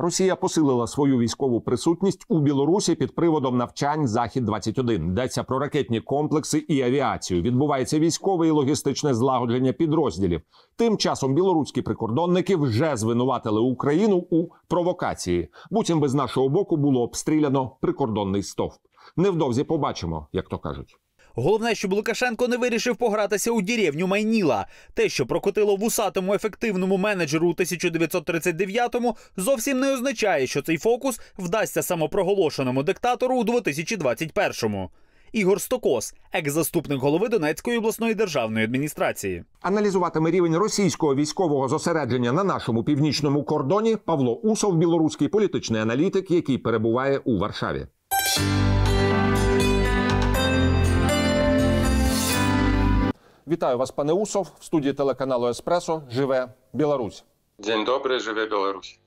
Росія посилила свою військову присутність у Білорусі під приводом навчань Захід 21 Йдеться про ракетні комплекси і авіацію. Відбувається військове і логістичне злагодження підрозділів. Тим часом білоруські прикордонники вже звинуватили Україну у провокації. Буцім би з нашого боку було обстріляно прикордонний стовп. Невдовзі побачимо, як то кажуть. Головне, щоб Лукашенко не вирішив погратися у деревню Майніла. Те, що прокотило вусатому ефективному менеджеру у 1939-му, зовсім не означає, що цей фокус вдасться самопроголошеному диктатору у 2021-му. Ігор Стокос, екс-заступник голови Донецької обласної державної адміністрації. Аналізуватиме рівень російського військового зосередження на нашому північному кордоні Павло Усов, білоруський політичний аналітик, який перебуває у Варшаві. Вітаю вас, пане Усов, в студії телеканалу Еспресо. Живе Білорусь. День добрий, живе Білорусь.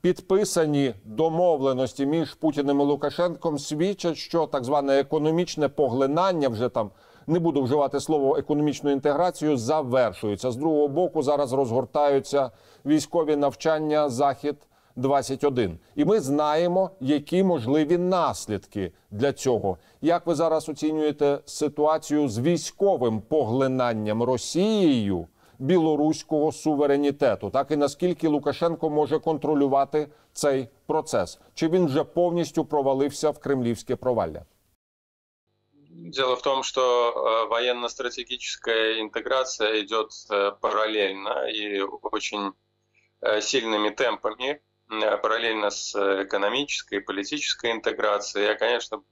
Підписані домовленості між Путіним і Лукашенком свідчать, що так зване економічне поглинання вже там не буду вживати слово економічну інтеграцію, завершується. З другого боку зараз розгортаються військові навчання захід 21 І ми знаємо, які можливі наслідки для цього. Як ви зараз оцінюєте ситуацію з військовим поглинанням Росією білоруського суверенітету? Так і наскільки Лукашенко може контролювати цей процес? Чи він вже повністю провалився в кремлівське провалля? Дело в том, что э, военно-стратегическая интеграция идет э, параллельно и очень э, сильными темпами. Э, параллельно с экономической и политической интеграцией. Я, конечно,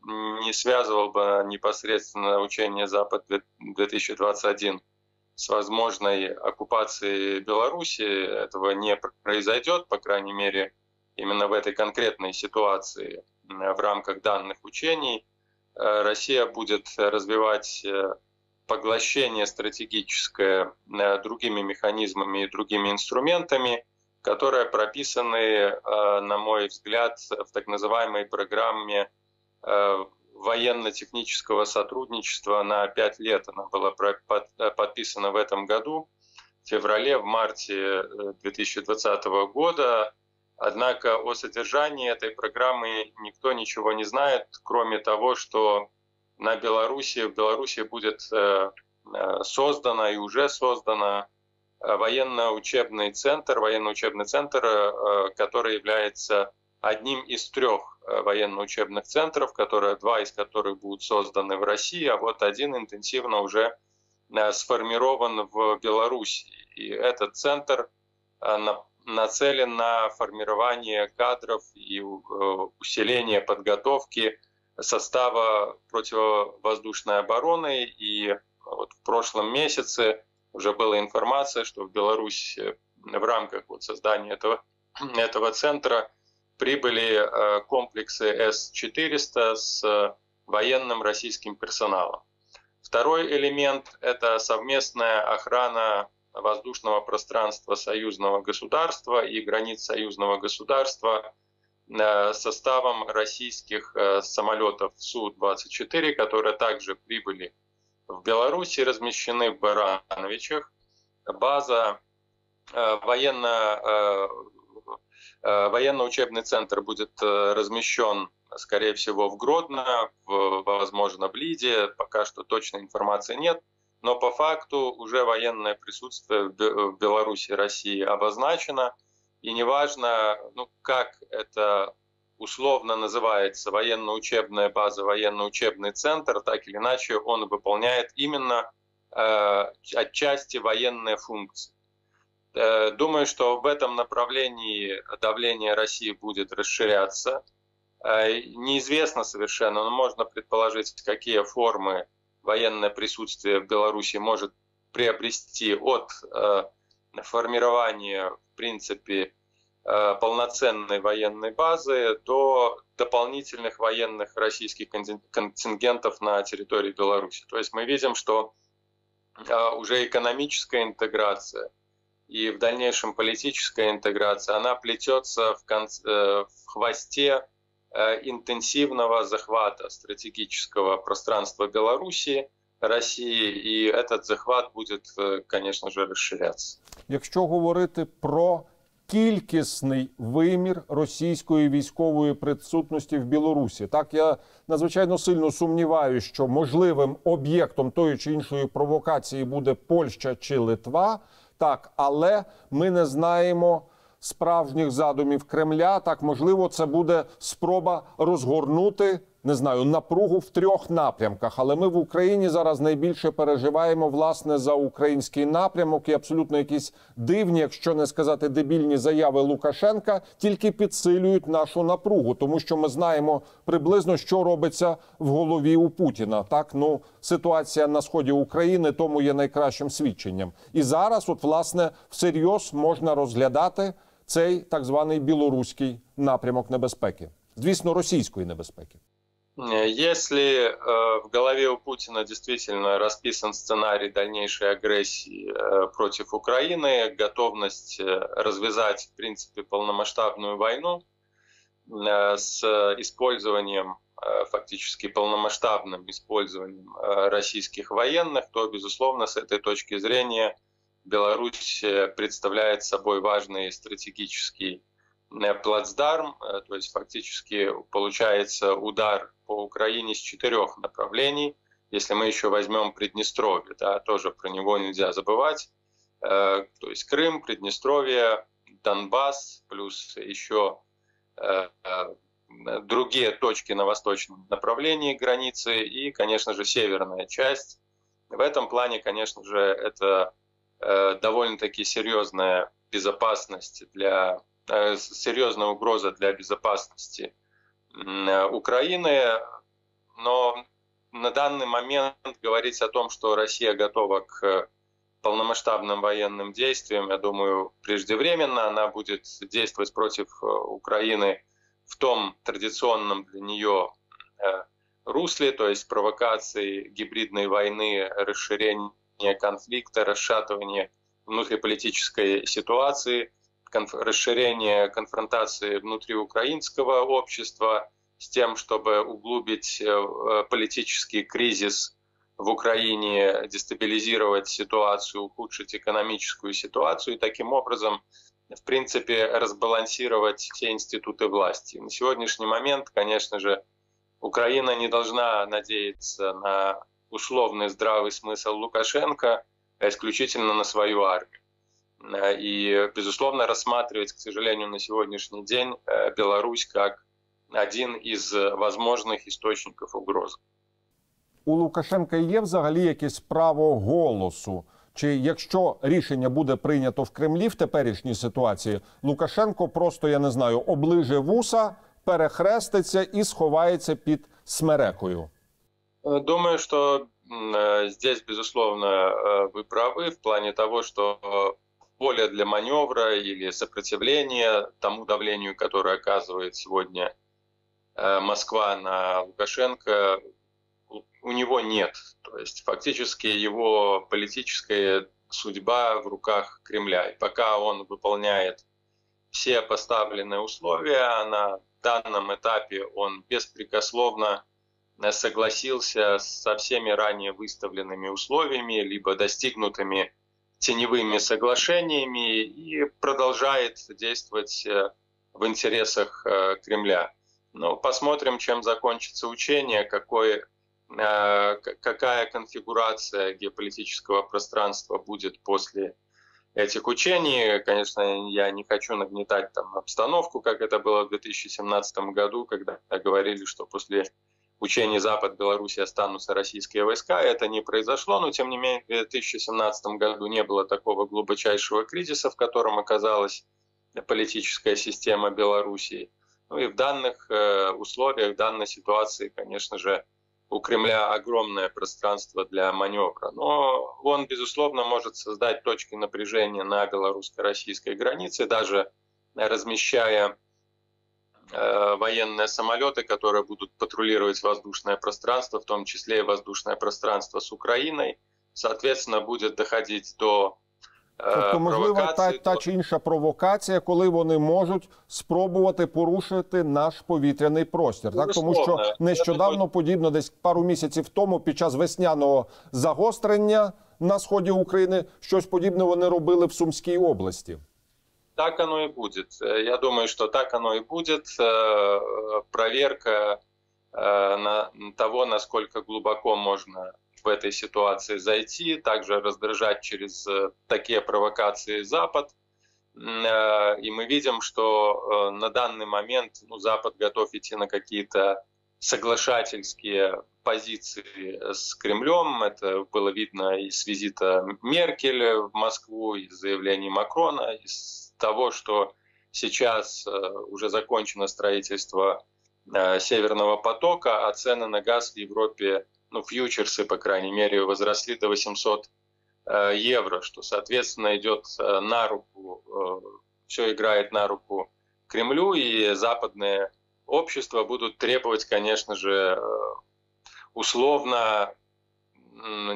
не связывал бы непосредственно учение «Запад-2021» с возможной оккупацией Беларуси. Этого не произойдет, по крайней мере, именно в этой конкретной ситуации в рамках данных учений. Э, Россия будет развивать э, поглощение стратегическое другими механизмами и другими инструментами – которые прописаны, э, на мой взгляд, в так называемой программе э, военно-технического сотрудничества на пять лет. Она была подписана в этом году, в феврале, в марте 2020 э, года. Однако о содержании этой программы никто ничего не знает, кроме того, что на Беларуси, в Беларуси будет создана и уже создана Э, военно-учебный центр, военно-учебный центр, э, который является одним из трех э, военно-учебных центров, которые, два из которых будут созданы в России, а вот один интенсивно уже сформирован в Беларуси. И этот центр нацелен на формирование кадров и усиление подготовки состава противовоздушной обороны. И вот в прошлом месяце уже была информация, что в Беларусь э, в рамках вот создания этого, этого центра прибыли э, комплексы С-400 с военным российским персоналом. Второй элемент – это совместная охрана воздушного пространства союзного государства и границ союзного государства э, составом российских самолетов Су-24, которые также прибыли в Беларуси размещены в Барановичах. База э, военно, э, э, военно-учебный центр будет размещен, скорее всего, в Гродно, в, возможно, в Лиде. Пока что точной информации нет. Но по факту уже военное присутствие в Беларуси и России обозначено. И неважно, ну, как это условно называется военно-учебная база, военно-учебный центр, так или иначе он выполняет именно э, отчасти военные функции. Э, думаю, что в этом направлении давление России будет расширяться. Э, неизвестно совершенно, но можно предположить, какие формы военное присутствие в Беларуси может приобрести от э, формирования, в принципе, полноценной военной базы до дополнительных военных российских контингентов на территории Беларуси. То есть мы видим, что э, уже экономическая интеграция и в дальнейшем политическая интеграция, она плетется в, конце, э, в хвосте интенсивного захвата стратегического пространства Беларуси, России, и этот захват будет, конечно же, расширяться. Якщо говорити про кількісний вимір російської військової присутності в Білорусі. Так я надзвичайно сильно сумніваюся, що можливим об'єктом тої чи іншої провокації буде Польща чи Литва. Так, але ми не знаємо справжніх задумів Кремля. Так, можливо, це буде спроба розгорнути не знаю напругу в трьох напрямках. Але ми в Україні зараз найбільше переживаємо власне за український напрямок і абсолютно якісь дивні, якщо не сказати дебільні заяви Лукашенка, тільки підсилюють нашу напругу, тому що ми знаємо приблизно, що робиться в голові у Путіна. Так, ну ситуація на сході України тому є найкращим свідченням. І зараз, от власне, всерйоз можна розглядати цей так званий білоруський напрямок небезпеки, звісно, російської небезпеки. Если э, в голове у Путина действительно расписан сценарий дальнейшей агрессии э, против Украины, готовность э, развязать, в принципе, полномасштабную войну э, с использованием, э, фактически полномасштабным использованием э, российских военных, то, безусловно, с этой точки зрения Беларусь э, представляет собой важный стратегический э, плацдарм, э, то есть фактически получается удар по Украине с четырех направлений. Если мы еще возьмем Приднестровье, да, тоже про него нельзя забывать. Э, То есть Крым, Приднестровье, Донбасс, плюс еще э, э, другие точки на восточном направлении границы и, конечно же, северная часть. В этом плане, конечно же, это э, довольно-таки серьезная безопасность для э, серьезная угроза для безопасности э, Украины, но на данный момент говорить о том, что Россия готова к полномасштабным военным действиям, я думаю, преждевременно. Она будет действовать против э, Украины в том традиционном для нее э, русле, то есть провокации гибридной войны, расширение конфликта, расшатывание внутриполитической ситуации, конф- расширение конфронтации внутри украинского общества с тем, чтобы углубить э, э, политический кризис в Украине, дестабилизировать ситуацию, ухудшить экономическую ситуацию и таким образом, в принципе, разбалансировать все институты власти. На сегодняшний момент, конечно же, Украина не должна надеяться на условный здравый смысл Лукашенко, а исключительно на свою армию. Э, И, безусловно, рассматривать, к сожалению, на сегодняшний день э, Беларусь как один из э, возможных источников угрозы. у Лукашенка є взагалі якесь право голосу? Чи якщо рішення буде прийнято в Кремлі в теперішній ситуації, Лукашенко просто я не знаю, оближе вуса, перехреститься і сховається під смерекою? Э, Думаю, что м, э, здесь, безусловно, э, вы правы в плане того, что э, поле для маневра или сопротивления тому давлению, которое оказывает сегодня э, Москва на Лукашенко, у- него нет. То есть фактически его политическая судьба в руках Кремля. И пока он выполняет все поставленные условия, на данном этапе он беспрекословно э, согласился со всеми ранее выставленными условиями, либо достигнутыми теневыми соглашениями и продолжает действовать э, в интересах э, Кремля. Но посмотрим, чем закончится учение, какой, э, какая конфигурация геополитического пространства будет после этих учений. Конечно, я не хочу нагнетать там обстановку, как это было в 2017 году, когда говорили, что после учений Запад, Беларуси останутся российские войска. Это не произошло, но тем не менее в 2017 году не было такого глубочайшего кризиса, в котором оказалась политическая система Белоруссии. Ну и в данных э, условиях, в данной ситуации, конечно же, у Кремля огромное пространство для маневра. Но он, безусловно, может создать точки напряжения на белорусско-российской границе, даже размещая военные самолеты, которые будут патрулировать воздушное пространство, в том числе и воздушное пространство с Украиной. Соответственно, будет доходить до э, Тобто, можливо, та, провокаций, та до- чи інша провокація, коли вони можуть спробувати порушити наш повітряний простір. Так, тому що Безусловно. нещодавно, подібно, десь пару місяців тому, під час весняного загострення на сході України, щось подібне вони робили в Сумській області. Так оно и будет. Я думаю, что так оно и будет. Проверка на того, насколько глубоко можно в этой ситуации зайти, также раздражать через такие провокации Запад. И мы видим, что на данный момент ну, Запад готов идти на какие-то соглашательские позиции с Кремлем. Это было видно из визита Меркель в Москву, из заявлений Макрона, из того, что сейчас э, уже закончено строительство э, Северного потока, а цены на газ в Европе, ну, фьючерсы, по крайней мере, возросли до 800 э, евро, что, соответственно, идет на руку, все играет на руку Кремлю, и западные общества будут требовать, конечно же, условно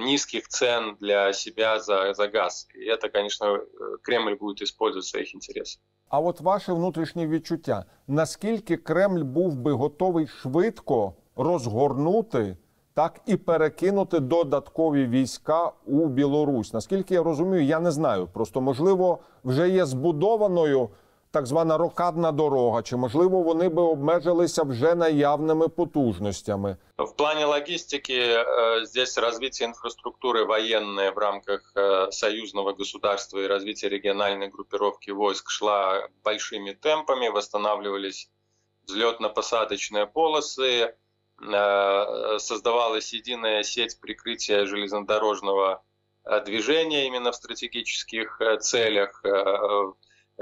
низких цен для себя за, за газ. І це, звісно, Кремль буде использовать в своїх інтересах. А от ваше внутрішнє відчуття, наскільки Кремль був би готовий швидко розгорнути так і перекинути додаткові війська у Білорусь? Наскільки я розумію, я не знаю. Просто можливо вже є збудованою так звана рокадна дорога, чи можливо вони би обмежилися вже наявними потужностями? В плане логистики э, здесь развитие инфраструктуры военной в рамках э, союзного государства и развитие региональной группировки войск шла большими темпами, восстанавливались взлетно-посадочные полосы, э, создавалась единая сеть прикрытия железнодорожного движения именно в стратегических целях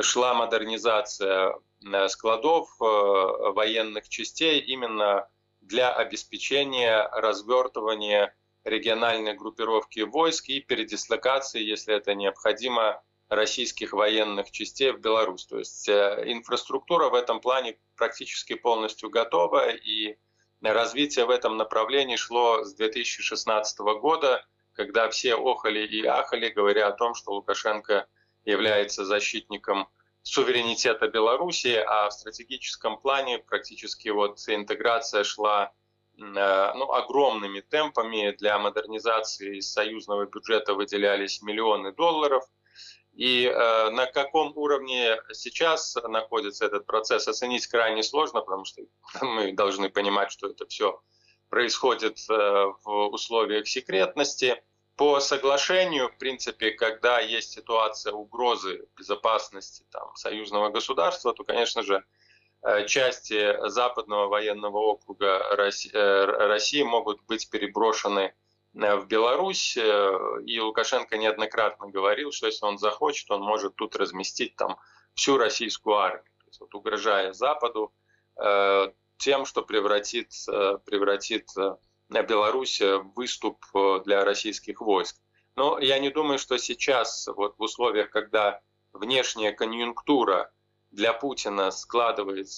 шла модернизация э, складов э, военных частей именно для обеспечения развертывания региональной группировки войск и передислокации, если это необходимо, российских военных частей в Беларусь. То есть э, инфраструктура в этом плане практически полностью готова, и развитие в этом направлении шло с 2016 года, когда все охали и ахали, говоря о том, что Лукашенко – является защитником суверенитета Беларуси, а в стратегическом плане практически вот интеграция шла э, ну, огромными темпами. Для модернизации из союзного бюджета выделялись миллионы долларов. И э, на каком уровне сейчас находится этот процесс, оценить крайне сложно, потому что мы должны понимать, что это все происходит э, в условиях секретности. По соглашению, в принципе, когда есть ситуация угрозы безопасности там, союзного государства, то, конечно же, э, части западного военного округа э, России могут быть переброшены э, в Беларусь. И Лукашенко неоднократно говорил, что если он захочет, он может тут разместить там всю российскую армию. То есть, вот, угрожая Западу тем, что превратит, превратит Беларусь выступ э, для российских войск. Но я не думаю, что сейчас, вот в условиях, когда внешняя конъюнктура для Путина складывается